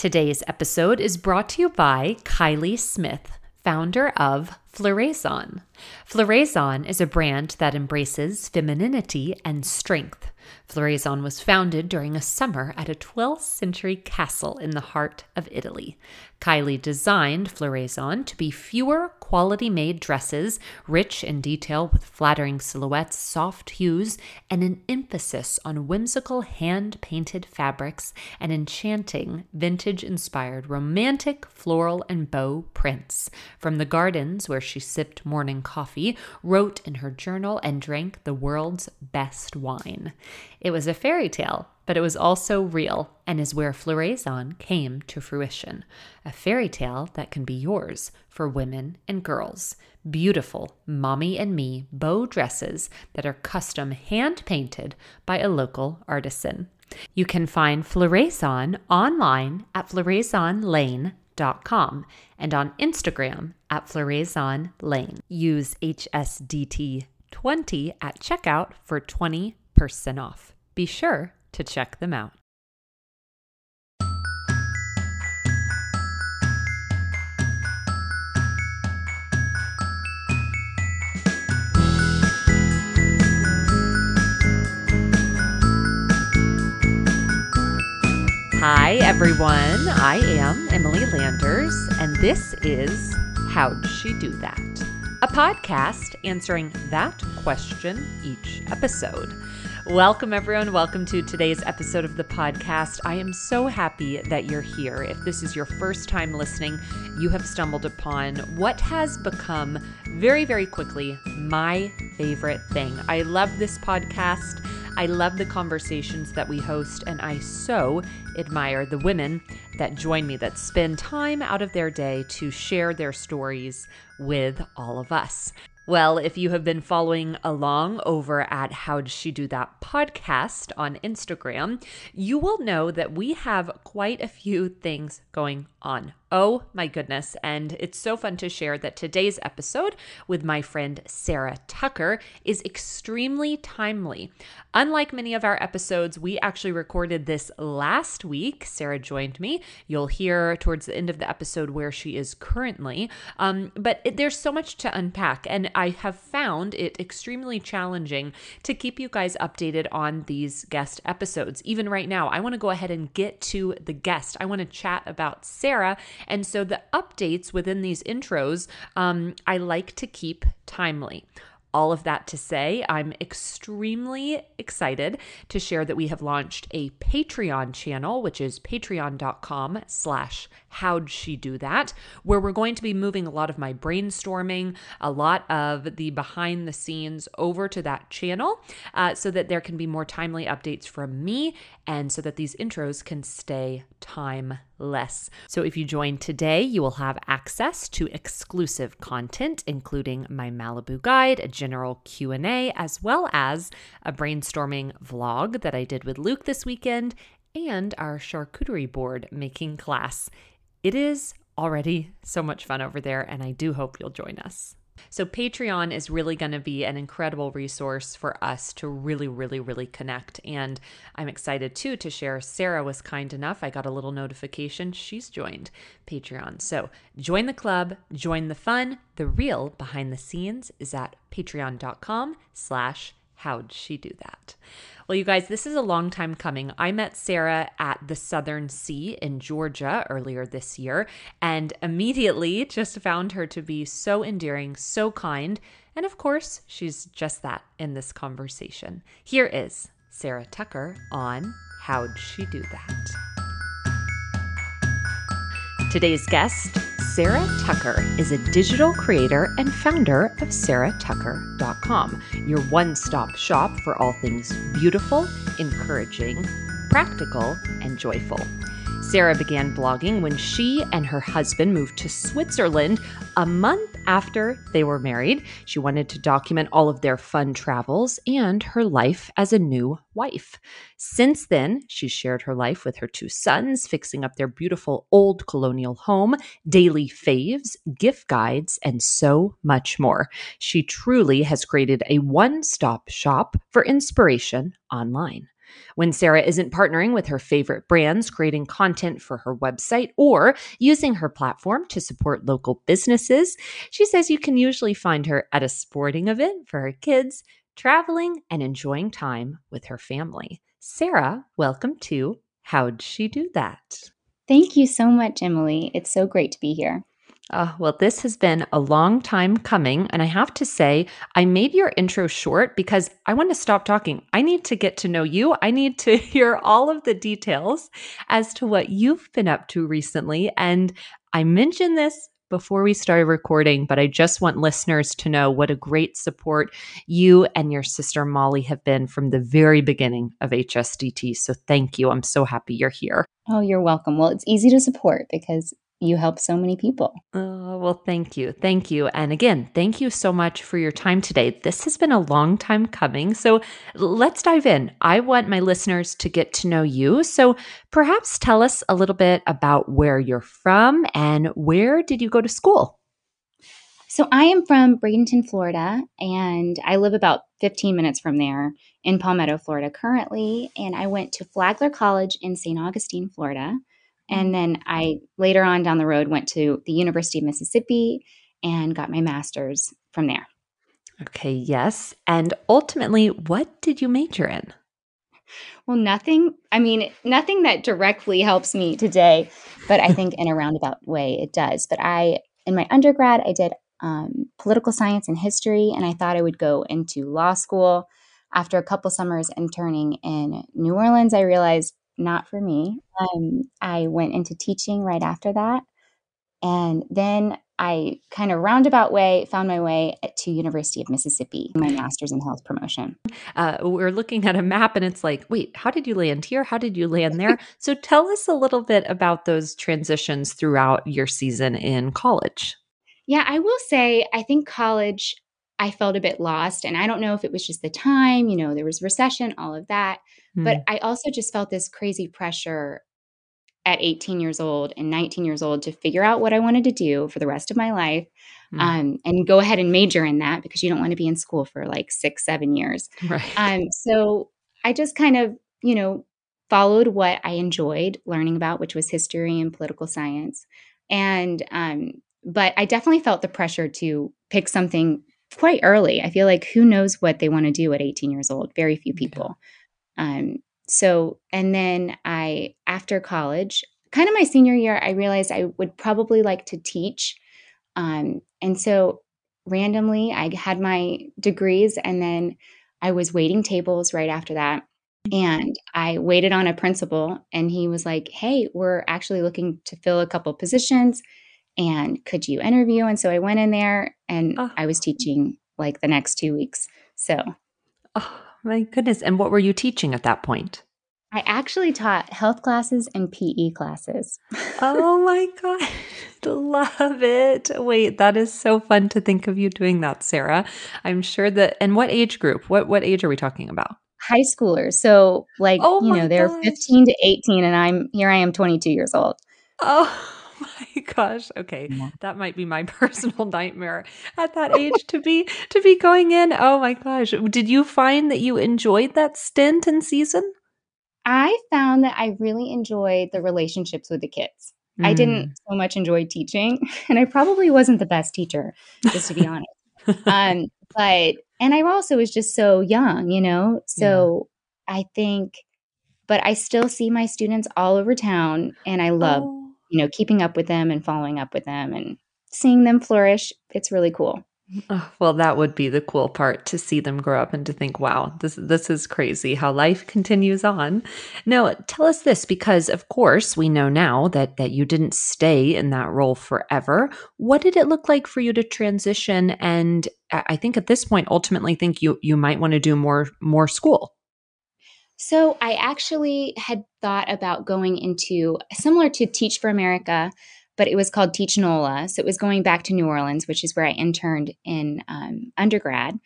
Today's episode is brought to you by Kylie Smith, founder of Floraison. Floraison is a brand that embraces femininity and strength. Floraison was founded during a summer at a 12th century castle in the heart of Italy. Kylie designed Floraison to be fewer quality made dresses, rich in detail with flattering silhouettes, soft hues, and an emphasis on whimsical hand painted fabrics and enchanting vintage inspired romantic floral and bow prints. From the gardens where she sipped morning coffee, wrote in her journal, and drank the world's best wine. It was a fairy tale but it was also real and is where Floraison came to fruition. A fairy tale that can be yours for women and girls. Beautiful mommy and me bow dresses that are custom hand painted by a local artisan. You can find Floraison online at floraisonlane.com and on Instagram at floraisonlane. Use HSDT20 at checkout for 20% off. Be sure to check them out. Hi, everyone. I am Emily Landers, and this is How'd She Do That? A podcast answering that question each episode. Welcome, everyone. Welcome to today's episode of the podcast. I am so happy that you're here. If this is your first time listening, you have stumbled upon what has become very, very quickly my favorite thing. I love this podcast. I love the conversations that we host, and I so admire the women that join me that spend time out of their day to share their stories with all of us. Well, if you have been following along over at How Does She Do That podcast on Instagram, you will know that we have quite a few things going on Oh my goodness. And it's so fun to share that today's episode with my friend Sarah Tucker is extremely timely. Unlike many of our episodes, we actually recorded this last week. Sarah joined me. You'll hear towards the end of the episode where she is currently. Um, but it, there's so much to unpack. And I have found it extremely challenging to keep you guys updated on these guest episodes. Even right now, I want to go ahead and get to the guest. I want to chat about Sarah and so the updates within these intros, um, I like to keep timely. All of that to say, I'm extremely excited to share that we have launched a Patreon channel, which is patreon.com slash how'd she do that, where we're going to be moving a lot of my brainstorming, a lot of the behind the scenes over to that channel uh, so that there can be more timely updates from me and so that these intros can stay timeless. So if you join today, you will have access to exclusive content including my Malibu guide, a general Q&A, as well as a brainstorming vlog that I did with Luke this weekend and our charcuterie board making class. It is already so much fun over there, and I do hope you'll join us. So, Patreon is really going to be an incredible resource for us to really, really, really connect. And I'm excited too to share. Sarah was kind enough. I got a little notification. She's joined Patreon. So, join the club, join the fun. The real behind the scenes is at patreon.com slash how'd she do that? Well, you guys, this is a long time coming. I met Sarah at the Southern C in Georgia earlier this year and immediately just found her to be so endearing, so kind. And of course, she's just that in this conversation. Here is Sarah Tucker on How'd She Do That? Today's guest Sarah Tucker is a digital creator and founder of sarahtucker.com, your one stop shop for all things beautiful, encouraging, practical, and joyful. Sarah began blogging when she and her husband moved to Switzerland a month after they were married. She wanted to document all of their fun travels and her life as a new wife. Since then, she's shared her life with her two sons, fixing up their beautiful old colonial home, daily faves, gift guides, and so much more. She truly has created a one stop shop for inspiration online. When Sarah isn't partnering with her favorite brands, creating content for her website, or using her platform to support local businesses, she says you can usually find her at a sporting event for her kids, traveling, and enjoying time with her family. Sarah, welcome to How'd She Do That? Thank you so much, Emily. It's so great to be here. Uh, well, this has been a long time coming. And I have to say, I made your intro short because I want to stop talking. I need to get to know you. I need to hear all of the details as to what you've been up to recently. And I mentioned this before we started recording, but I just want listeners to know what a great support you and your sister Molly have been from the very beginning of HSDT. So thank you. I'm so happy you're here. Oh, you're welcome. Well, it's easy to support because you help so many people. Oh, well, thank you. Thank you. And again, thank you so much for your time today. This has been a long time coming. So let's dive in. I want my listeners to get to know you. So perhaps tell us a little bit about where you're from and where did you go to school? So I am from Bradenton, Florida, and I live about 15 minutes from there in Palmetto, Florida currently. And I went to Flagler College in St. Augustine, Florida. And then I later on down the road went to the University of Mississippi and got my master's from there. Okay, yes. And ultimately, what did you major in? Well, nothing. I mean, nothing that directly helps me today, but I think in a roundabout way it does. But I, in my undergrad, I did um, political science and history, and I thought I would go into law school. After a couple summers interning in New Orleans, I realized not for me. Um, I went into teaching right after that. And then I kind of roundabout way found my way to University of Mississippi, my master's in health promotion. Uh, we're looking at a map and it's like, wait, how did you land here? How did you land there? so tell us a little bit about those transitions throughout your season in college. Yeah, I will say, I think college, I felt a bit lost. And I don't know if it was just the time, you know, there was recession, all of that. Mm. But I also just felt this crazy pressure at 18 years old and 19 years old to figure out what I wanted to do for the rest of my life mm. um, and go ahead and major in that because you don't want to be in school for like six, seven years. Right. Um, so I just kind of, you know, followed what I enjoyed learning about, which was history and political science. And, um, but I definitely felt the pressure to pick something quite early. I feel like who knows what they want to do at 18 years old? Very few people. Um, so, and then I, after college, kind of my senior year, I realized I would probably like to teach. Um, and so randomly, I had my degrees and then I was waiting tables right after that. And I waited on a principal, and he was like, Hey, we're actually looking to fill a couple positions. And could you interview? And so I went in there and oh. I was teaching like the next two weeks. So, oh my goodness. And what were you teaching at that point? I actually taught health classes and PE classes. oh my God. Love it. Wait, that is so fun to think of you doing that, Sarah. I'm sure that and what age group? What what age are we talking about? High schoolers. So like, oh you know, they're 15 to 18 and I'm here I am 22 years old. Oh my gosh. Okay. Yeah. That might be my personal nightmare at that age to be to be going in. Oh my gosh. Did you find that you enjoyed that stint and season? I found that I really enjoyed the relationships with the kids. Mm. I didn't mm. so much enjoy teaching, and I probably wasn't the best teacher, just to be honest. um, but and I also was just so young, you know. So yeah. I think, but I still see my students all over town, and I love oh you know, keeping up with them and following up with them and seeing them flourish. It's really cool. Oh, well, that would be the cool part to see them grow up and to think, "Wow, this this is crazy how life continues on." Now, tell us this because of course, we know now that that you didn't stay in that role forever. What did it look like for you to transition and I think at this point ultimately think you you might want to do more more school? So I actually had thought about going into similar to Teach for America, but it was called Teach NOLA. So it was going back to New Orleans, which is where I interned in um, undergrad.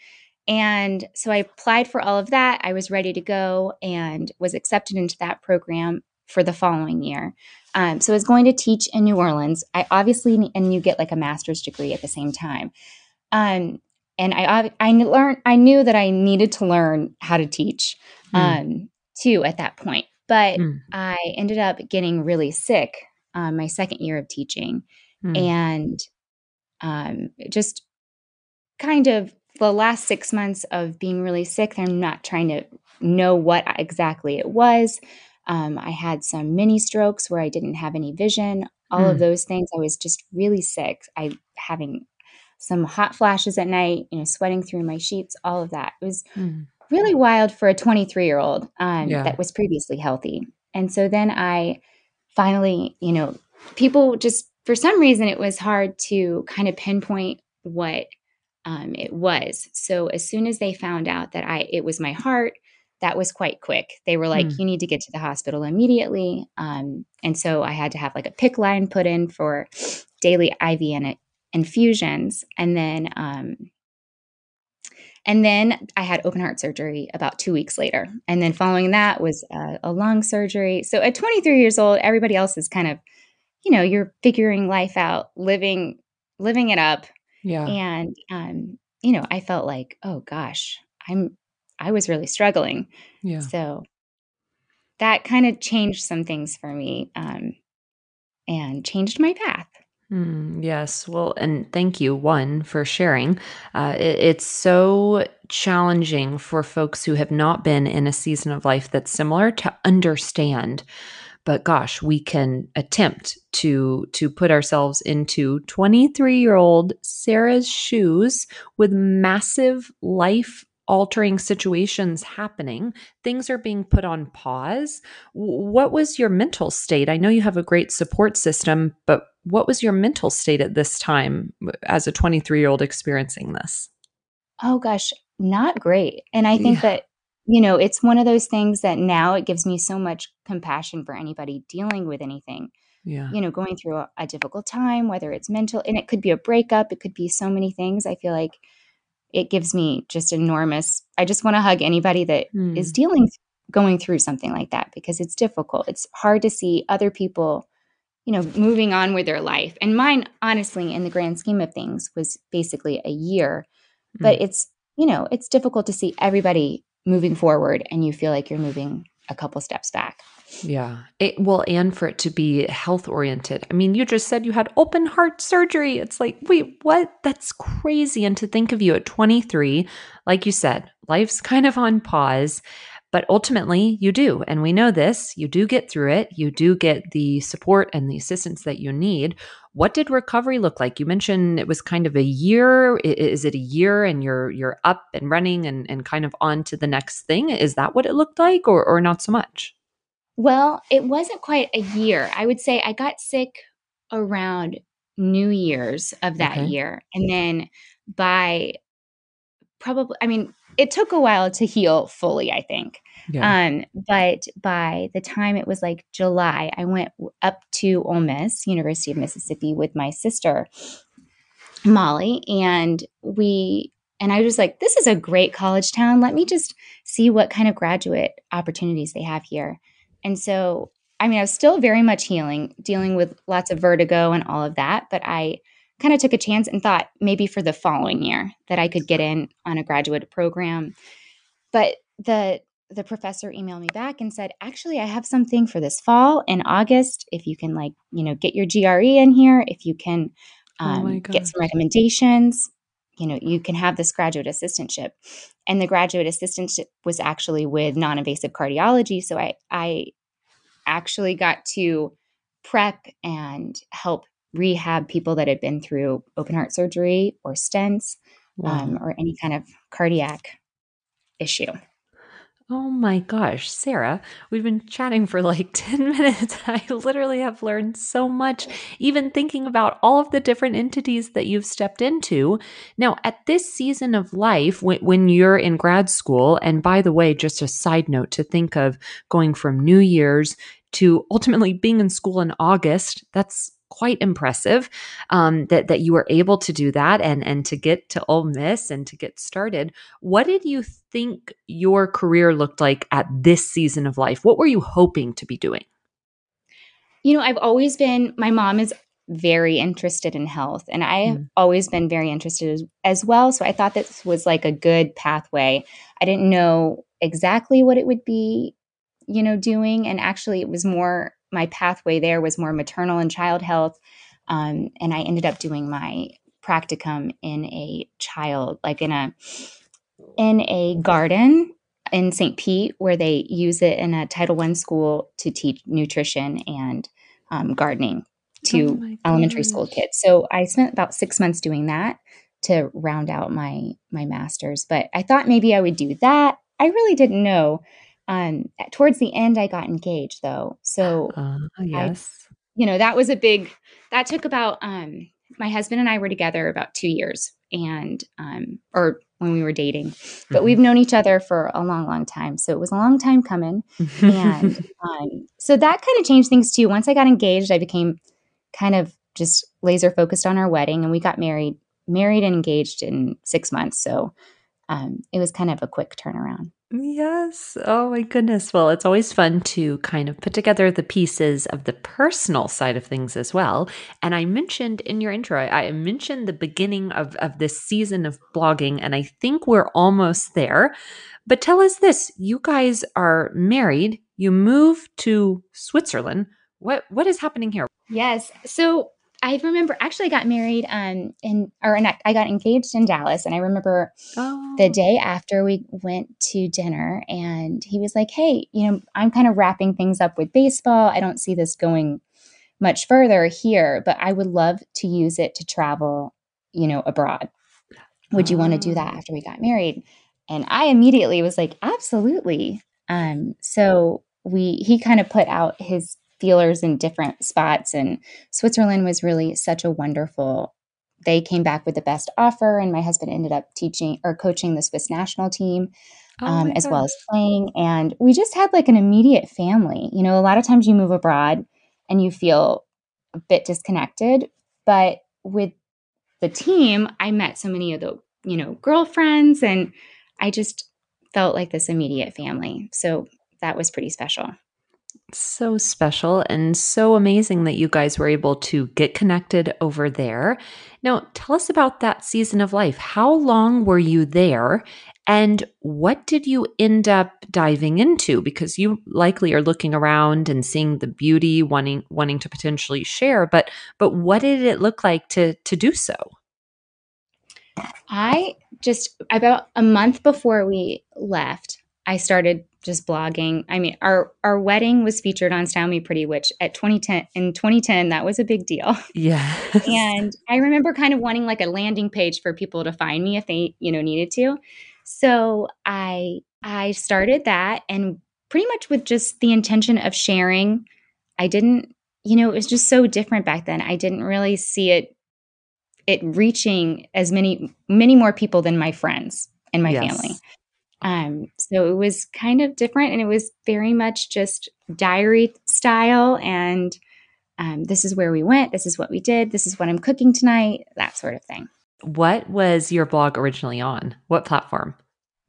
And so I applied for all of that. I was ready to go and was accepted into that program for the following year. Um, so I was going to teach in New Orleans. I obviously, and you get like a master's degree at the same time. Um, and I, I learned, I knew that I needed to learn how to teach. Mm. Um, too at that point. But mm. I ended up getting really sick um, my second year of teaching, mm. and um, just kind of the last six months of being really sick. I'm not trying to know what exactly it was. Um, I had some mini strokes where I didn't have any vision. All mm. of those things. I was just really sick. I having some hot flashes at night. You know, sweating through my sheets. All of that. It was mm. Really wild for a 23 year old um, yeah. that was previously healthy. And so then I finally, you know, people just for some reason it was hard to kind of pinpoint what um, it was. So as soon as they found out that I it was my heart, that was quite quick. They were like, mm. "You need to get to the hospital immediately." Um, and so I had to have like a PICC line put in for daily IV and infusions, and then um, and then I had open heart surgery about two weeks later. And then following that was a, a lung surgery. So at 23 years old, everybody else is kind of, you know, you're figuring life out, living living it up. Yeah. And um, you know, I felt like, oh gosh, I'm I was really struggling. Yeah. So that kind of changed some things for me um, and changed my path. Mm, yes. Well, and thank you, one, for sharing. Uh, it, it's so challenging for folks who have not been in a season of life that's similar to understand. But gosh, we can attempt to to put ourselves into 23 year old Sarah's shoes with massive life altering situations happening. Things are being put on pause. What was your mental state? I know you have a great support system, but what was your mental state at this time as a 23 year old experiencing this? Oh, gosh, not great. And I think yeah. that, you know, it's one of those things that now it gives me so much compassion for anybody dealing with anything. Yeah. You know, going through a, a difficult time, whether it's mental, and it could be a breakup, it could be so many things. I feel like it gives me just enormous i just want to hug anybody that mm. is dealing going through something like that because it's difficult it's hard to see other people you know moving on with their life and mine honestly in the grand scheme of things was basically a year mm. but it's you know it's difficult to see everybody moving forward and you feel like you're moving a couple steps back yeah. It, well, and for it to be health oriented. I mean, you just said you had open heart surgery. It's like, wait, what? That's crazy. And to think of you at 23, like you said, life's kind of on pause, but ultimately you do. And we know this. You do get through it. You do get the support and the assistance that you need. What did recovery look like? You mentioned it was kind of a year. Is it a year and you're you're up and running and, and kind of on to the next thing? Is that what it looked like or, or not so much? Well, it wasn't quite a year. I would say I got sick around New Year's of that okay. year. And then by probably, I mean, it took a while to heal fully, I think. Yeah. Um, but by the time it was like July, I went up to Ole Miss, University of Mississippi, with my sister, Molly, and we and I was like, this is a great college town. Let me just see what kind of graduate opportunities they have here. And so, I mean, I was still very much healing, dealing with lots of vertigo and all of that, but I kind of took a chance and thought maybe for the following year that I could get in on a graduate program. But the the professor emailed me back and said, "Actually, I have something for this fall in August. If you can, like, you know, get your GRE in here, if you can oh um, oh get some recommendations, you know, you can have this graduate assistantship." and the graduate assistantship was actually with non-invasive cardiology so i i actually got to prep and help rehab people that had been through open heart surgery or stents wow. um, or any kind of cardiac issue Oh my gosh, Sarah, we've been chatting for like 10 minutes. I literally have learned so much, even thinking about all of the different entities that you've stepped into. Now, at this season of life, when, you're in grad school, and by the way, just a side note to think of going from New Year's to ultimately being in school in August, that's quite impressive um, that that you were able to do that and and to get to Ole Miss and to get started. What did you think your career looked like at this season of life? What were you hoping to be doing? You know, I've always been. My mom is very interested in health, and I have mm. always been very interested as, as well. So I thought this was like a good pathway. I didn't know exactly what it would be you know, doing. And actually, it was more my pathway there was more maternal and child health. Um, and I ended up doing my practicum in a child, like in a in a garden in St. Pete, where they use it in a Title One school to teach nutrition and um, gardening to oh elementary school kids. So I spent about six months doing that to round out my my master's. But I thought maybe I would do that. I really didn't know. Um, towards the end, I got engaged though. So uh, yes, I, you know that was a big. That took about. Um, my husband and I were together about two years, and um, or when we were dating, but mm-hmm. we've known each other for a long, long time. So it was a long time coming, and um, so that kind of changed things too. Once I got engaged, I became kind of just laser focused on our wedding, and we got married married and engaged in six months. So um, it was kind of a quick turnaround. Yes. Oh my goodness. Well, it's always fun to kind of put together the pieces of the personal side of things as well. And I mentioned in your intro, I mentioned the beginning of, of this season of blogging, and I think we're almost there. But tell us this you guys are married, you move to Switzerland. What what is happening here? Yes. So I remember actually I got married um in or I got engaged in Dallas and I remember oh. the day after we went to dinner and he was like, "Hey, you know, I'm kind of wrapping things up with baseball. I don't see this going much further here, but I would love to use it to travel, you know, abroad. Would you want to do that oh. after we got married?" And I immediately was like, "Absolutely." Um so we he kind of put out his feelers in different spots. And Switzerland was really such a wonderful. They came back with the best offer, and my husband ended up teaching or coaching the Swiss national team. Oh um, as well as playing. And we just had like an immediate family. You know, a lot of times you move abroad and you feel a bit disconnected, but with the team, I met so many of the, you know, girlfriends and I just felt like this immediate family. So that was pretty special so special and so amazing that you guys were able to get connected over there. Now, tell us about that season of life. How long were you there? And what did you end up diving into? Because you likely are looking around and seeing the beauty, wanting wanting to potentially share, but but what did it look like to to do so? I just about a month before we left, I started just blogging. I mean, our our wedding was featured on Style Me Pretty, which at 2010 in 2010 that was a big deal. Yeah. and I remember kind of wanting like a landing page for people to find me if they, you know, needed to. So I I started that and pretty much with just the intention of sharing. I didn't, you know, it was just so different back then. I didn't really see it it reaching as many many more people than my friends and my yes. family. Um, so it was kind of different and it was very much just diary style. And um, this is where we went. This is what we did. This is what I'm cooking tonight, that sort of thing. What was your blog originally on? What platform?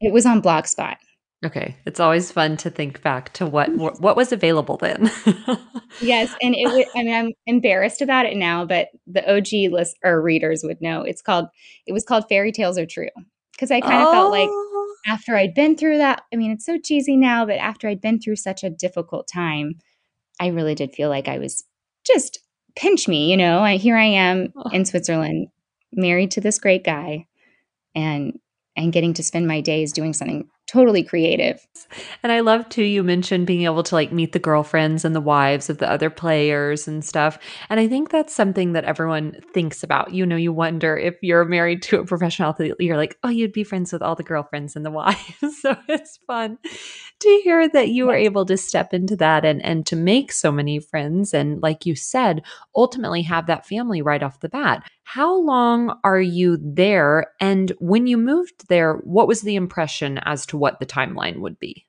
It was on Blogspot. Okay, it's always fun to think back to what what was available then. yes, and it was, I mean I'm embarrassed about it now, but the OG list or readers would know. It's called it was called Fairy Tales Are True because I kind of oh. felt like after I'd been through that, I mean, it's so cheesy now, but after I'd been through such a difficult time, I really did feel like I was just pinch me, you know. I, here I am oh. in Switzerland, married to this great guy, and and getting to spend my days doing something totally creative. And I love too, you mentioned being able to like meet the girlfriends and the wives of the other players and stuff. And I think that's something that everyone thinks about. You know, you wonder if you're married to a professional athlete, you're like, oh, you'd be friends with all the girlfriends and the wives. so it's fun to hear that you were able to step into that and, and to make so many friends. And like you said, ultimately have that family right off the bat. How long are you there? And when you moved there, what was the impression as to what the timeline would be?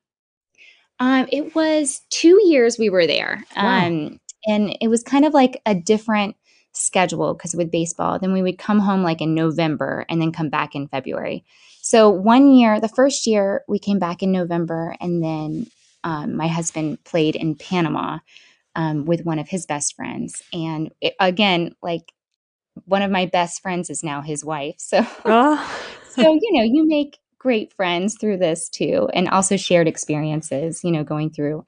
Um, it was two years we were there. Wow. Um, and it was kind of like a different schedule because with baseball, then we would come home like in November and then come back in February. So one year, the first year, we came back in November, and then um, my husband played in Panama um, with one of his best friends. And it, again, like one of my best friends is now his wife. So, oh. so you know, you make great friends through this too, and also shared experiences. You know, going through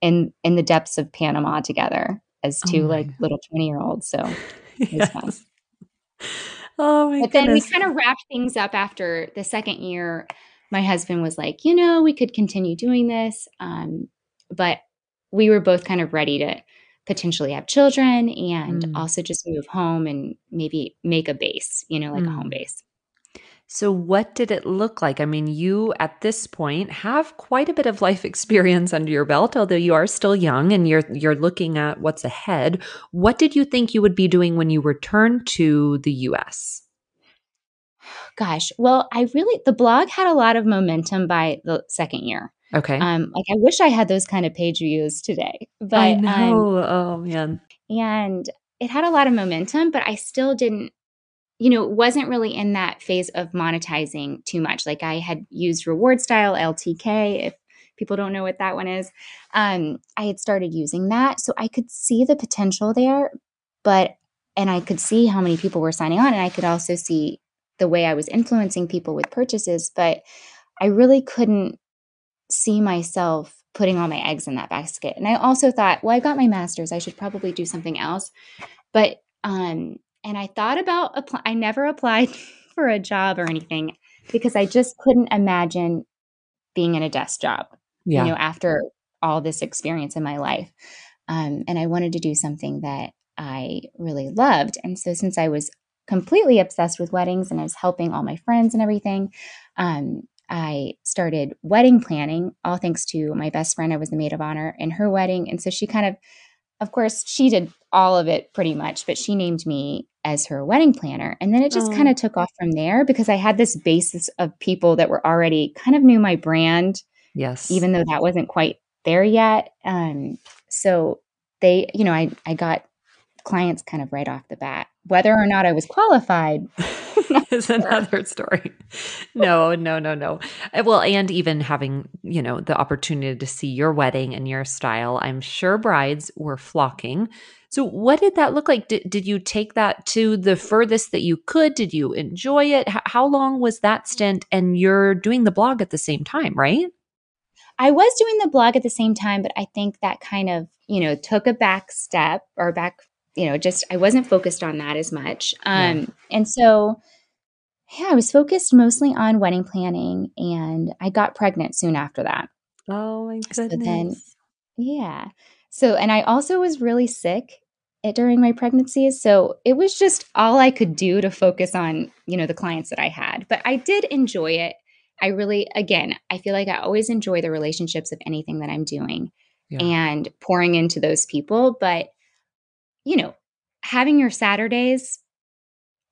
in in the depths of Panama together as two oh like little twenty year olds. So it was fun. Oh my But then we kind of wrapped things up after the second year. My husband was like, you know, we could continue doing this, um, but we were both kind of ready to potentially have children and Mm. also just move home and maybe make a base, you know, like a home Mm. base. So, what did it look like? I mean, you at this point have quite a bit of life experience under your belt, although you are still young and you're you're looking at what's ahead. What did you think you would be doing when you returned to the US? Gosh, well, I really the blog had a lot of momentum by the second year. Okay. Um, like I wish I had those kind of page views today, but I um, know. oh man. and it had a lot of momentum, but I still didn't, you know, wasn't really in that phase of monetizing too much. Like I had used rewardStyle LTK, if people don't know what that one is. Um, I had started using that. So I could see the potential there, but and I could see how many people were signing on, and I could also see the way I was influencing people with purchases, but I really couldn't see myself putting all my eggs in that basket. And I also thought, well, I got my master's, I should probably do something else. But um and I thought about apply- I never applied for a job or anything because I just couldn't imagine being in a desk job, Yeah. you know, after all this experience in my life. Um, and I wanted to do something that I really loved. And so since I was completely obsessed with weddings and I was helping all my friends and everything, um, I started wedding planning, all thanks to my best friend. I was the maid of honor in her wedding. And so she kind of, of course, she did all of it pretty much, but she named me as her wedding planner. And then it just Oh. kind of took off from there because I had this basis of people that were already kind of knew my brand, yes. even though that wasn't quite there yet. Um, so they, you know, I, I got clients kind of right off the bat. Whether or not I was qualified, is another story. No, no, no, no. Uh, Well, and even having, you know, the opportunity to see your wedding and your style, I'm sure brides were flocking. So, what did that look like? Did, did you take that to the furthest that you could? Did you enjoy it? H- how long was that stint? And you're doing the blog at the same time, right? I was doing the blog at the same time, but I think that kind of, you know, took a back step or back, you know, just I wasn't focused on that as much. Yeah. Um, and so, yeah, I was focused mostly on wedding planning and I got pregnant soon after that. Oh my So goodness. then- Yeah. So, and I also was really sick eh, during my pregnancy. So it was just all I could do to focus on, you know, the clients that I had. But I did enjoy it. I really, again, I feel like I always enjoy the relationships of anything that I'm doing Yeah. and pouring into those people. But, you know, having your Saturdays,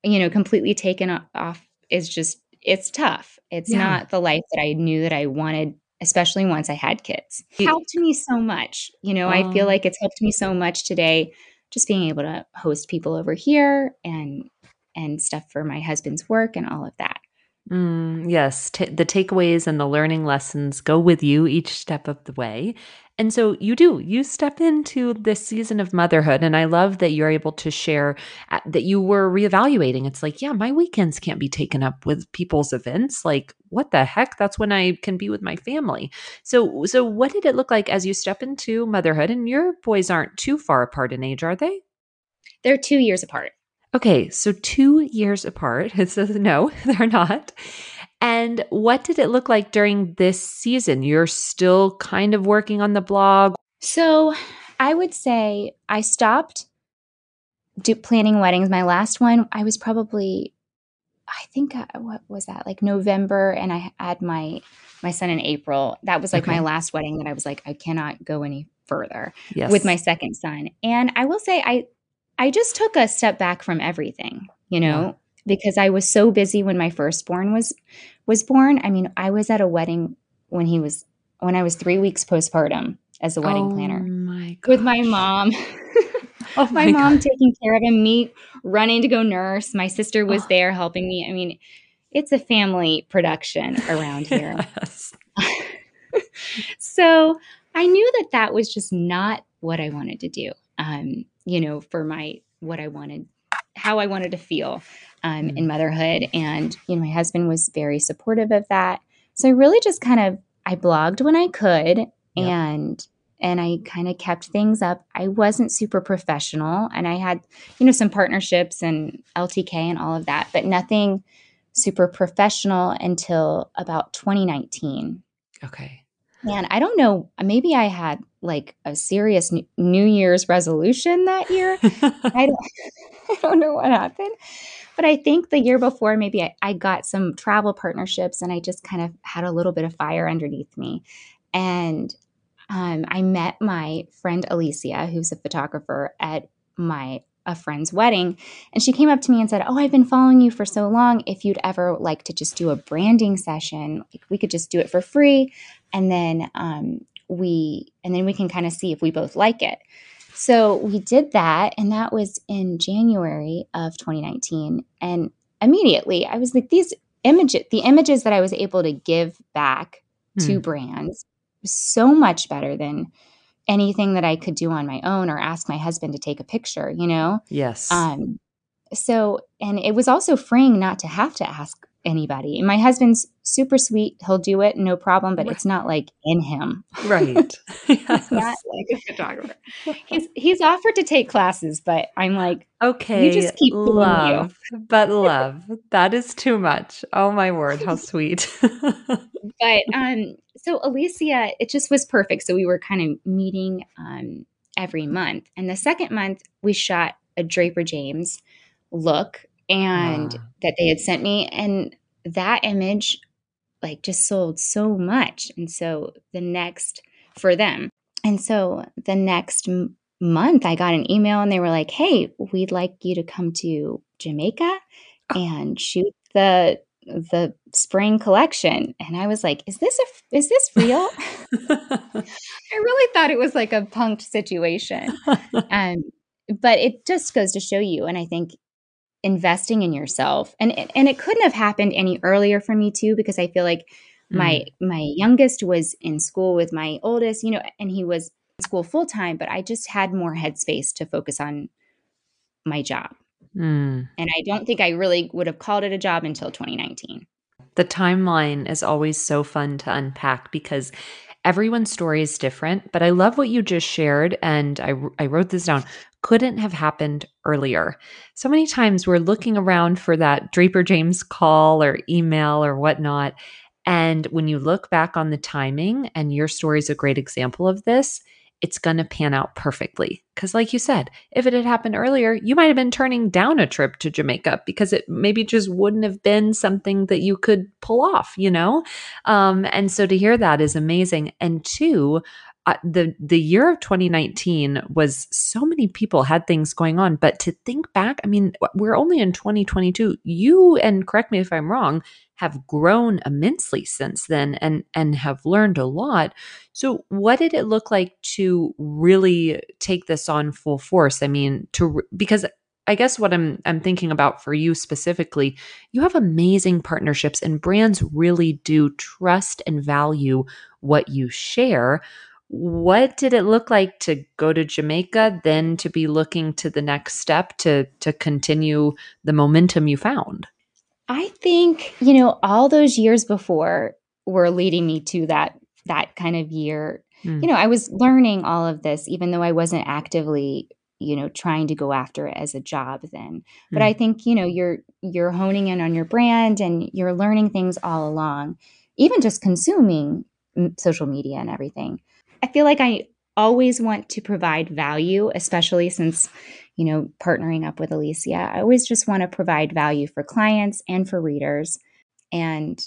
you know, completely taken off is just, it's tough. It's Yeah. not the life that I knew that I wanted, especially once I had kids. It helped me so much. You know, I feel like it's helped me so much today, just being able to host people over here and, and stuff for my husband's work and all of that. Mm, yes, ta the takeaways and the learning lessons go with you each step of the way. And so you do, you step into this season of motherhood. And I love that you're able to share uh, that you were reevaluating. It's like, yeah, my weekends can't be taken up with people's events. Like, what the heck? That's when I can be with my family. So, so what did it look like as you step into motherhood? And your boys aren't too far apart in age, are they? They're two years apart. Okay, so two years apart. It says no, they're not. And what did it look like during this season? You're still kind of working on the blog. So I would say I stopped do, planning weddings. My last one, I was probably, I think, I, what was that? Like November, and I had my my son in April. That was like Okay. my last wedding that I was like, I cannot go any further Yes. with my second son. And I will say, I I just took a step back from everything, you know, because I was so busy when my firstborn was was born. I mean, I was at a wedding when he was when I was three weeks postpartum as a wedding oh planner My with my mom. Oh my, my mom God. taking care of him, me running to go nurse. My sister was Oh. there helping me. I mean, it's a family production around here. So I knew that that was just not what I wanted to do. Um, you know, for my what I wanted, how I wanted to feel um, in motherhood, and you know, my husband was very supportive of that. So I really just kind of I blogged when I could Yep. and and I kind of kept things up. I wasn't super professional and I had, you know, some partnerships and LTK and all of that, but nothing super professional until about 2019. Okay. And I don't know, maybe I had like a serious New New Year's resolution that year. I don't, I don't know what happened. But I think the year before, maybe I, I got some travel partnerships and I just kind of had a little bit of fire underneath me. And um, I met my friend Alicia, who's a photographer, at my a friend's wedding, and she came up to me and said, "Oh, I've been following you for so long. If you'd ever like to just do a branding session, we could just do it for free, and then um, we and then we can kind of see if we both like it." So we did that, and that was in January of 2019. And immediately, I was like, "These images, the images that I was able to give back to Hmm. brands." was so much better than anything that I could do on my own or ask my husband to take a picture, you know? Yes. Um, so, and it was also freeing not to have to ask anybody. My husband's super sweet. He'll do it, no problem, but it's not like in him. right. It's not like a photographer. He's he's offered to take classes, but I'm like, Okay. You just keep love. But love. That is too much. Oh my word. How sweet. but um so alicia it just was perfect so we were kind of meeting um every month and the second month we shot a draper james look and Ah. that they had sent me and that image like just sold so much and so the next for them. And so the next m- month i got an email and they were like hey we'd like you to come to jamaica and shoot the the spring collection. And i was like is this a is this real? I really thought it was like a punked situation. Um but it just goes to show you and i think investing in yourself and it- and it couldn't have happened any earlier for me too because i feel like my my youngest was in school with my oldest you know and he was in school full time but i just had more headspace to focus on my job Mm. and i don't think i really would have called it a job until 2019 The timeline is always so fun to unpack because everyone's story is different. But I love what you just shared. And I, I wrote this down couldn't have happened earlier. So many times we're looking around for that Draper James call or email or whatnot. And when you look back on the timing, and your story is a great example of this, it's going to pan out perfectly. Because, like you said, if it had happened earlier, you might have been turning down a trip to Jamaica because it maybe just wouldn't have been something that you could pull off, you know? Um, and so to hear that is amazing. And two, uh, the the year of 2019 was so many people had things going on but to think back i mean we're only in 2022 you and correct me if i'm wrong have grown immensely since then and and have learned a lot. So what did it look like to really take this on full force? I mean to because I guess what I'm I'm thinking about for you specifically, you have amazing partnerships and brands really do trust and value what you share. What did it look like to go to Jamaica then to be looking to the next step to to continue the momentum you found? I think, you know, all those years before were leading me to that that kind of year. Mm. You know, I was learning all of this even though I wasn't actively, you know, trying to go after it as a job then. But Mm. I think, you know, you're you're honing in on your brand and you're learning things all along. Even just consuming social media and everything. I feel like I always want to provide value, especially since you know, partnering up with Alicia. I always just want to provide value for clients and for readers. And,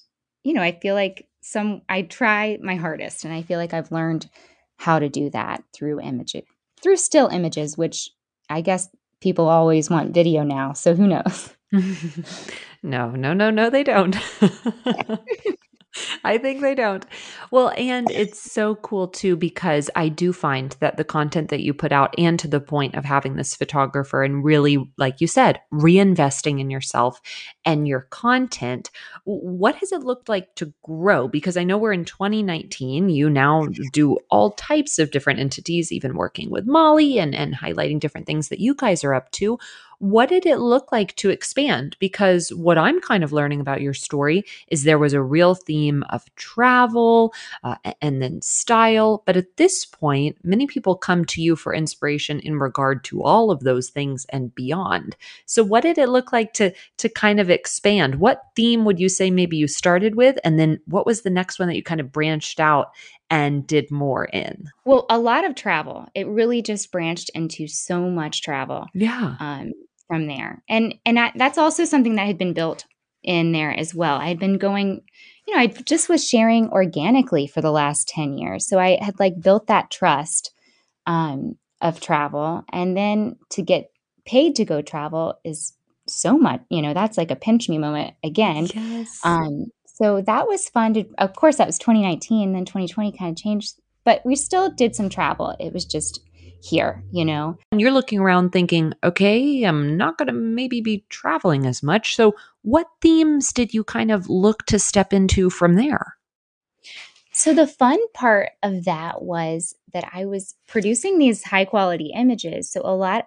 you know, I feel like some, I try my hardest and I feel like I've learned how to do that through images, through still images, which I guess people always want video now. So who knows? no, no, no, no, they don't. I think they don't. Well, and it's so cool too because I do find that the content that you put out, and to the point of having this photographer and really, like you said, reinvesting in yourself and your content, what has it looked like to grow? Because I know we're in 2019. You now do all types of different entities, even working with Molly and, and highlighting different things that you guys are up to. What did it look like to expand? Because what I'm kind of learning about your story is there was a real theme of travel uh, and then style. But at this point, many people come to you for inspiration in regard to all of those things and beyond. So, what did it look like to to kind of expand? What theme would you say maybe you started with, and then what was the next one that you kind of branched out and did more in? Well, a lot of travel. It really just branched into so much travel. Yeah. Um, from there. And and I, that's also something that had been built in there as well. I had been going, you know, I just was sharing organically for the last 10 years. So I had like built that trust um, of travel. And then to get paid to go travel is so much, you know, that's like a pinch me moment again. Yes. Um, so that was fun. To, of course, that was 2019. Then 2020 kind of changed, but we still did some travel. It was just here, you know? And you're looking around thinking, okay, I'm not going to maybe be traveling as much. So, what themes did you kind of look to step into from there? So, the fun part of that was that I was producing these high quality images. So, a lot,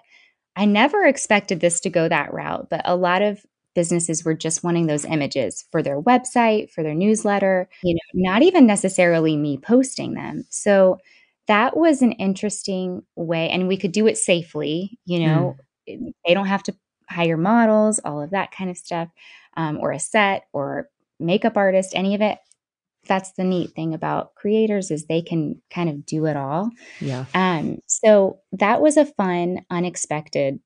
I never expected this to go that route, but a lot of businesses were just wanting those images for their website, for their newsletter, you know, not even necessarily me posting them. So, that was an interesting way and we could do it safely you know mm. they don't have to hire models all of that kind of stuff um, or a set or makeup artist any of it. That's the neat thing about creators is they can kind of do it all. Yeah. Um so that was a fun unexpected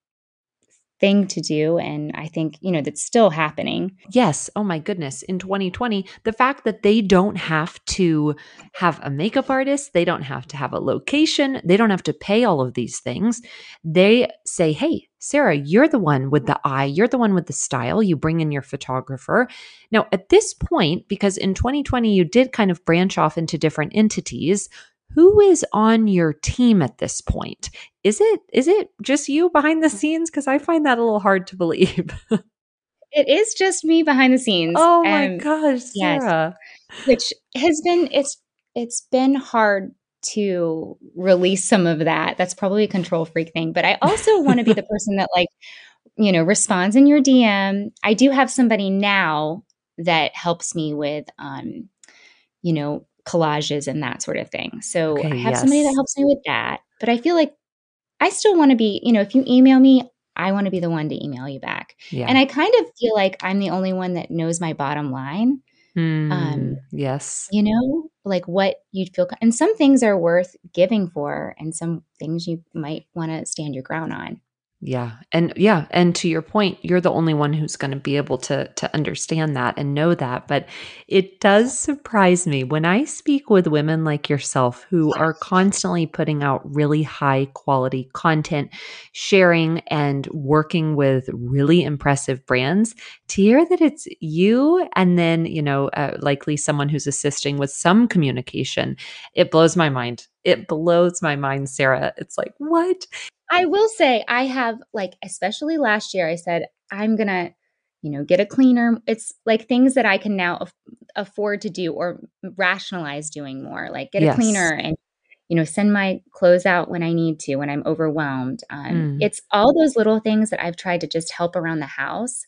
thing to do. And I think, you know, that's still happening. Yes. Oh my goodness. In 2020, the fact that they don't have to have a makeup artist, they don't have to have a location, they don't have to pay all of these things. They say, hey, Sarah, you're the one with the eye, you're the one with the style. You bring in your photographer. Now, at this point, because in 2020, you did kind of branch off into different entities, who is on your team at this point? Is it is it just you behind the scenes? Because i find that a little hard to believe. It is just me behind the scenes oh my um, gosh Sarah. yes which has been it's it's been hard to release some of that. That's probably a control freak thing but i also want to be the person that like you know responds in your dm i do have somebody now that helps me with um you know collages and that sort of thing. So okay, I have yes. somebody that helps me with that. But I feel like I still want to be, you know, if you email me, I want to be the one to email you back. Yeah. And I kind of feel like I'm the only one that knows my bottom line. Mm, um, yes. You know, like what you'd feel. And some things are worth giving for, and some things you might want to stand your ground on. Yeah. And yeah, and to your point, you're the only one who's going to be able to to understand that and know that, but it does surprise me when I speak with women like yourself who are constantly putting out really high quality content, sharing and working with really impressive brands to hear that it's you and then, you know, uh, likely someone who's assisting with some communication. It blows my mind. It blows my mind, Sarah. It's like, what? I will say I have like especially last year I said I'm going to you know get a cleaner it's like things that I can now af- afford to do or rationalize doing more like get yes. a cleaner and you know send my clothes out when I need to when I'm overwhelmed um, mm. it's all those little things that I've tried to just help around the house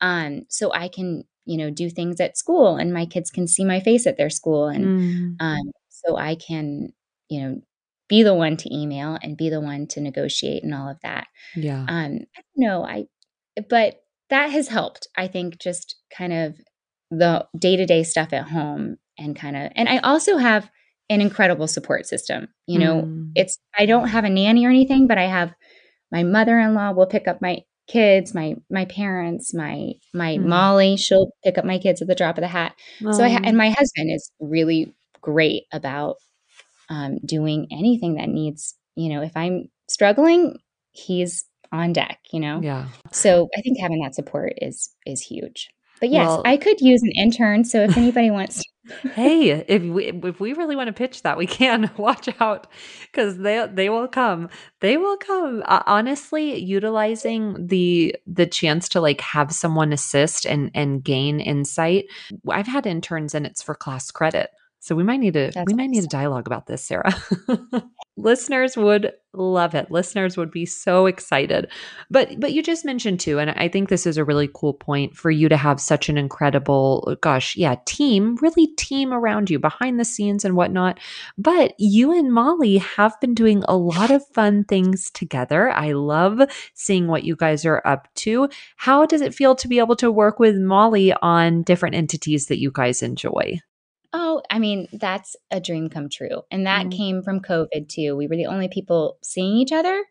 um, so I can you know do things at school and my kids can see my face at their school and mm. um, so I can you know be the one to email and be the one to negotiate and all of that. Yeah. Um, I don't know. I, but that has helped. I think just kind of the day to day stuff at home and kind of, and I also have an incredible support system. You know, mm. it's, I don't have a nanny or anything, but I have my mother in law will pick up my kids, my my parents, my my mm. Molly, she'll pick up my kids at the drop of the hat. Um. So I ha- and my husband is really great about um, doing anything that needs, you know, if I'm struggling, he's on deck, you know? Yeah. So I think having that support is is huge. But yes, well, I could use an intern. So if anybody wants hey, if we if we really want to pitch that, we can watch out because they they will come. They will come. Uh, honestly, utilizing the the chance to like have someone assist and and gain insight. I've had interns and it's for class credit So we might need to That's we might need a dialogue about this, Sarah. Listeners would love it. Listeners would be so excited. But but you just mentioned too and I think this is a really cool point for you to have such an incredible uh, gosh, yeah, team, really team around you behind the scenes and whatnot. But you and Molly have been doing a lot of fun things together. I love seeing what you guys are up to. How does it feel to be able to work with Molly on different entities that you guys enjoy? Oh, I mean, that's a dream come true. And that Mm. came from COVID too. We were the only people seeing each other.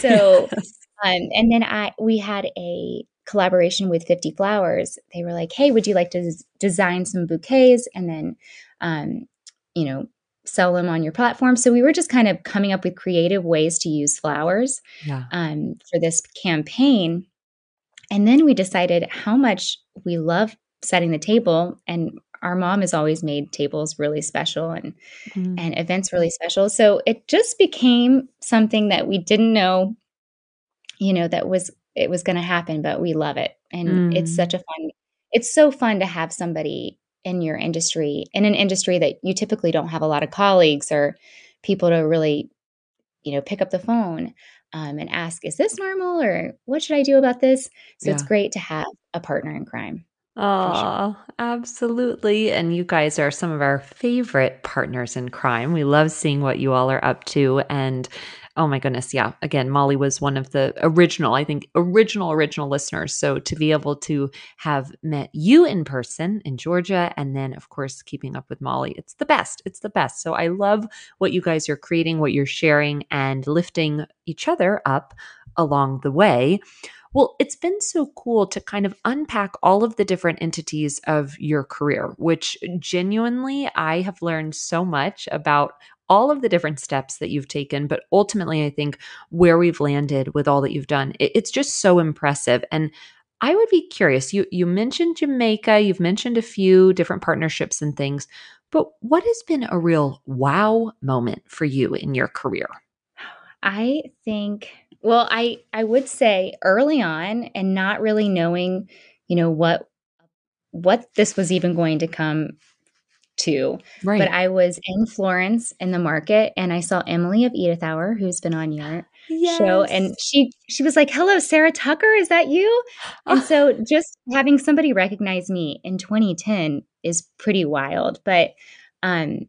So, um, and then I we had a collaboration with 50 Flowers. They were like, "Hey, would you like to des- design some bouquets and then, um, you know, sell them on your platform?" So we were just kind of coming up with creative ways to use flowers Yeah. um, for this campaign. And then we decided how much we love setting the table. And our mom has always made tables really special and, Mm. and events really special. So it just became something that we didn't know, you know, that was it was going to happen, but we love it. And it's Mm. such a fun, it's so fun to have somebody in your industry, in an industry that you typically don't have a lot of colleagues or people to really you know, pick up the phone um, and ask, is this normal or what should I do about this? So it's great to have a partner in crime for sure. Oh, absolutely. And you guys are some of our favorite partners in crime. We love seeing what you all are up to. And oh my goodness, yeah. Again, Molly was one of the original, I think, original, original listeners. So to be able to have met you in person in Georgia and then, of course, keeping up with Molly, it's the best. It's the best. So I love what you guys are creating, what you're sharing, and lifting each other up along the way. Well, it's been so cool to kind of unpack all of the different entities of your career, which genuinely I have learned so much about all of the different steps that you've taken. But ultimately, I think where we've landed with all that you've done, it's just so impressive. And I would be curious. You you mentioned Jamaica, you've mentioned a few different partnerships and things, but what has been a real wow moment for you in your career? I think, well, I, I would say early on and not really knowing, you know, what, what this was even going to come to, Right. but I was in Florence in the market and I saw Emily of Edith Hour, who's been on your show and she she was like hello sarah tucker is that you? And so just having somebody recognize me in 2010 is pretty wild but um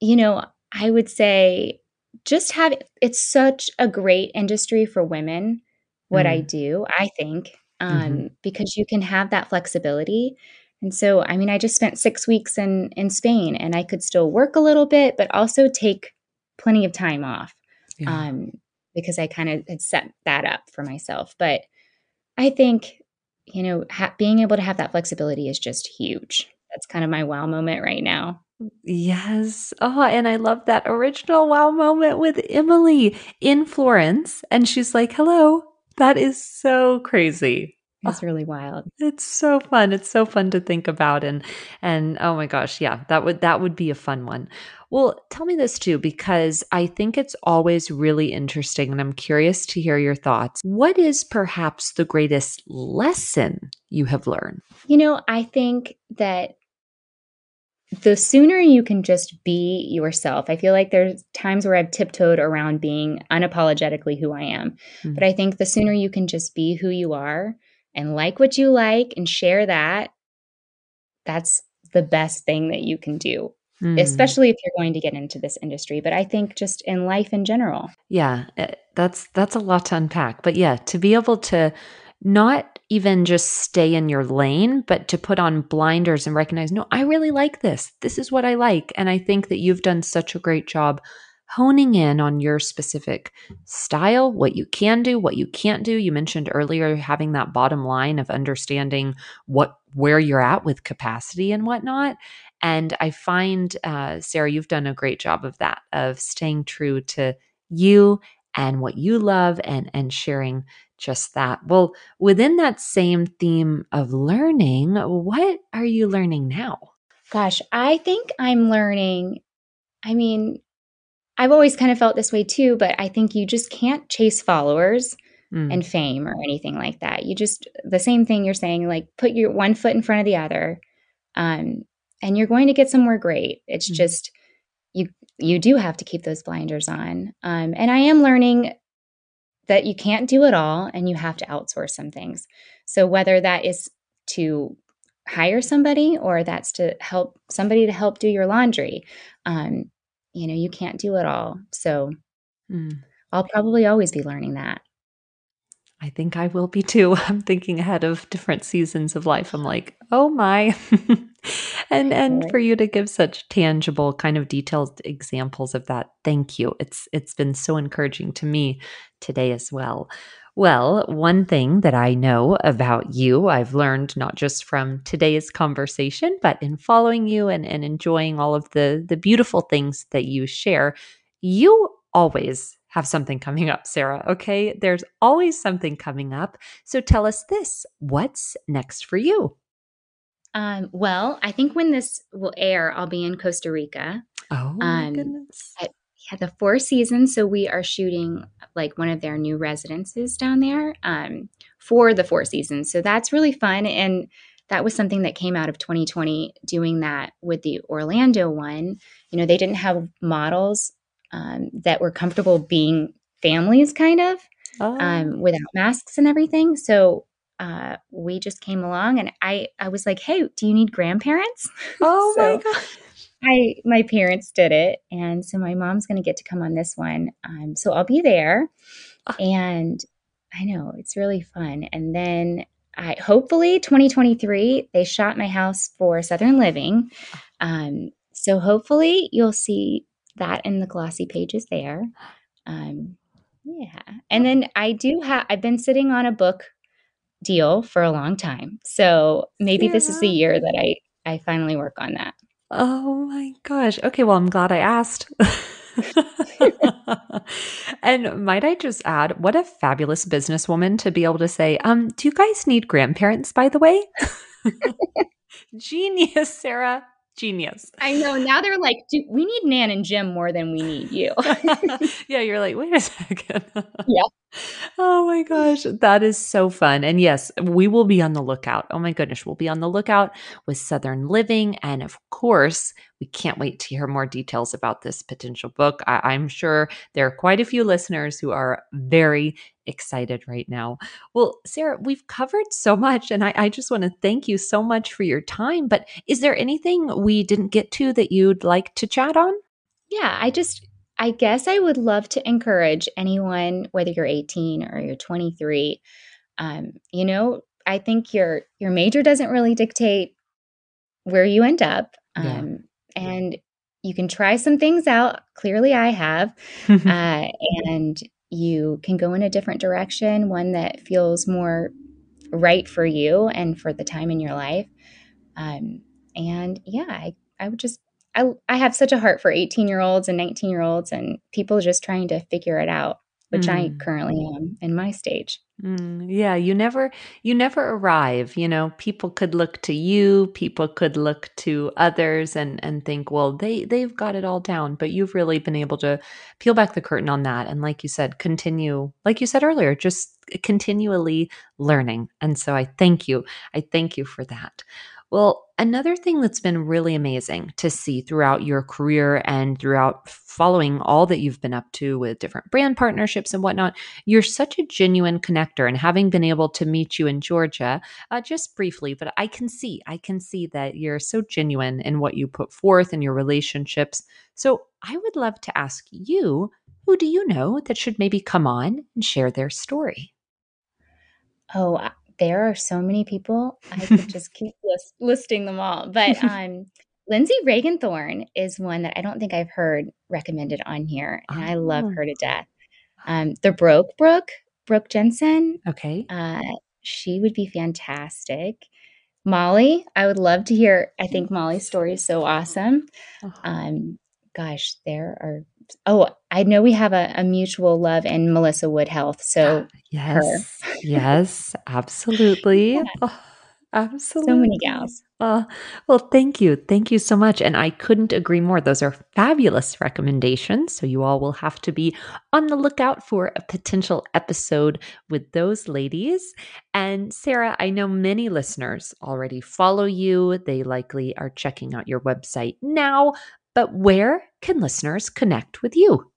you know i would say just have it's such a great industry for women what i Mm, do i think um because you can have that flexibility and so i mean i just spent 6 weeks in in spain and i could still work a little bit but also take plenty of time off Yeah. um, because I kind of had set that up for myself. But I think, you know, ha- being able to have that flexibility is just huge. That's kind of my wow moment right now. Yes. Oh, and I love that original wow moment with Emily in Florence. And she's like, hello. That is so crazy. Oh, It's really wild. it's so fun. It's so fun to think about. And and oh my gosh, yeah, that would that would be a fun one. Well, tell me this too, because I think it's always really interesting and I'm curious to hear your thoughts. What is perhaps the greatest lesson you have learned? You know, I think that the sooner you can just be yourself, I feel like there's times where I've tiptoed around being unapologetically who I am. Mm, But I think the sooner you can just be who you are and like what you like and share that, that's the best thing that you can do, mm. especially if you're going to get into this industry. But I think just in life in general. Yeah, eh, that's that's a lot to unpack. But yeah, to be able to not even just stay in your lane, but to put on blinders and recognize, no, I really like this. This is what I like. And I think that you've done such a great job honing in on your specific style, what you can do, what you can't do. You mentioned earlier having that bottom line of understanding what where you're at with capacity and whatnot. And I find, uh, Sarah, you've done a great job of that, of staying true to you and what you love and and sharing just that. Well, within that same theme of learning, what are you learning now? Gosh, I think I'm learning. I mean, I've always kind of felt this way too, but I think you just can't chase followers Mm, and fame or anything like that. You just, the same thing you're saying, like put your one foot in front of the other. Um, and you're going to get somewhere great. It's Mhm. just you you do have to keep those blinders on. Um, and I am learning that you can't do it all and you have to outsource some things. So whether that is to hire somebody or that's to help somebody to help do your laundry, um, you know, you can't do it all. So Mm. I'll probably always be learning that. I think I will be too. I'm thinking ahead of different seasons of life. I'm like, oh my. and and for you to give such tangible kind of detailed examples of that, thank you. It's it's been so encouraging to me today as well. Well, one thing that I know about you, I've learned not just from today's conversation, but in following you and, and enjoying all of the the beautiful things that you share, you always have something coming up, Sarah. Okay. There's always something coming up. So tell us this what's next for you? Um, well, I think when this will air, I'll be in Costa Rica. Oh, my Um, goodness. at yeah, the Four Seasons. So we are shooting like one of their new residences down there um, for the Four Seasons. So that's really fun. And that was something that came out of 2020 doing that with the Orlando one. You know, they didn't have models um, that were comfortable being families, kind of Oh, um, without masks and everything. So uh, we just came along, and I I was like, "Hey, do you need grandparents?" oh my so God. I my parents did it, and so my mom's going to get to come on this one. Um, so I'll be there, Ah. and I know it's really fun. And then I hopefully 2023 they shot my house for Southern Living, um, so hopefully you'll see that in the glossy pages there. Um, yeah, and then I do have I've been sitting on a book deal for a long time, so maybe this is the year that I I finally work on that. Oh my gosh. Okay, well, I'm glad I asked. and might I just add, what a fabulous businesswoman to be able to say, um, do you guys need grandparents, by the way? Genius, Sarah. Genius. I know. Now they're like, we need Nan and Jim more than we need you?" yeah, you're like, wait a second. Yeah. Oh my gosh, that is so fun. And yes, we will be on the lookout. Oh my goodness, we'll be on the lookout with Southern Living. And of course, we can't wait to hear more details about this potential book. I- I'm sure there are quite a few listeners who are very excited right now. Well, Sarah, we've covered so much, and I, I just want to thank you so much for your time. But is there anything we didn't get to that you'd like to chat on? yeah, I just I guess I would love to encourage anyone whether you're 18 or you're 23 um, you know, I think your your major doesn't really dictate where you end up. Yeah. Um, and you can try some things out. Clearly I have. uh, and you can go in a different direction, one that feels more right for you and for the time in your life. Um, and yeah, I, I would just, I, I have such a heart for 18 year olds and 19 year olds and people just trying to figure it out, which I Mm. currently am in my stage. Mm, yeah, you never you never arrive, you know. People could look to you, people could look to others and and think, well, they they've got it all down, but you've really been able to peel back the curtain on that and like you said, continue, like you said earlier, just continually learning. And so I thank you. I thank you for that. Well, another thing that's been really amazing to see throughout your career and throughout following all that you've been up to with different brand partnerships and whatnot you're such a genuine connector. And having been able to meet you in georgia uh, just briefly but i can see i can see that you're so genuine in what you put forth in your relationships. So i would love to ask you who do you know that should maybe come on and share their story? Oh, there are so many people. I could just keep list, listing them all. But um, Lindsay Regan Thorne is one that I don't think I've heard recommended on here, and I love Oh. her to death. Um, the Broke Brooke, Brooke Jensen, okay uh, she would be fantastic. Molly, I would love to hear. I think Molly's story is so awesome. Oh. Um, gosh, there are. Oh, I know we have a, a mutual love in Melissa Wood Health. So ah, yes yes absolutely Yeah. Oh, Absolutely. So many gals. Oh, well, thank you. Thank you so much. And I couldn't agree more. Those are fabulous recommendations. So, you all will have to be on the lookout for a potential episode with those ladies. And, Sarah, I know many listeners already follow you. They likely are checking out your website now. But where can listeners connect with you?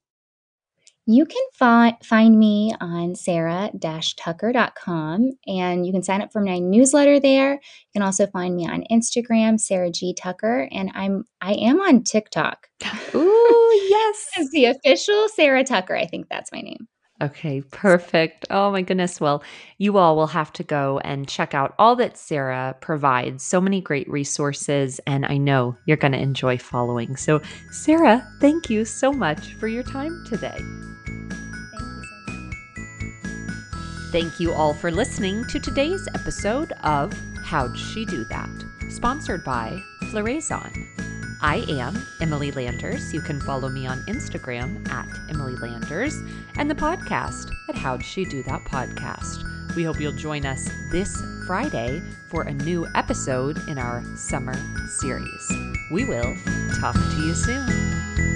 You can fi- find me on sarah-tucker.com and you can sign up for my newsletter there. You can also find me on Instagram, Sarah G Tucker, and I'm I am on TikTok. Ooh, yes. The official Sarah Tucker. I think that's my name. Okay, perfect. Oh my goodness. Well, you all will have to go and check out all that Sarah provides. So many great resources, and I know you're going to enjoy following. So, Sarah, thank you so much for your time today. Thank you all for listening to today's episode of How'd She Do That? Sponsored by Floraison. I am Emily Landers. You can follow me on Instagram at Emily Landers and the podcast at How'd She Do That Podcast. We hope you'll join us this Friday for a new episode in our summer series. We will talk to you soon.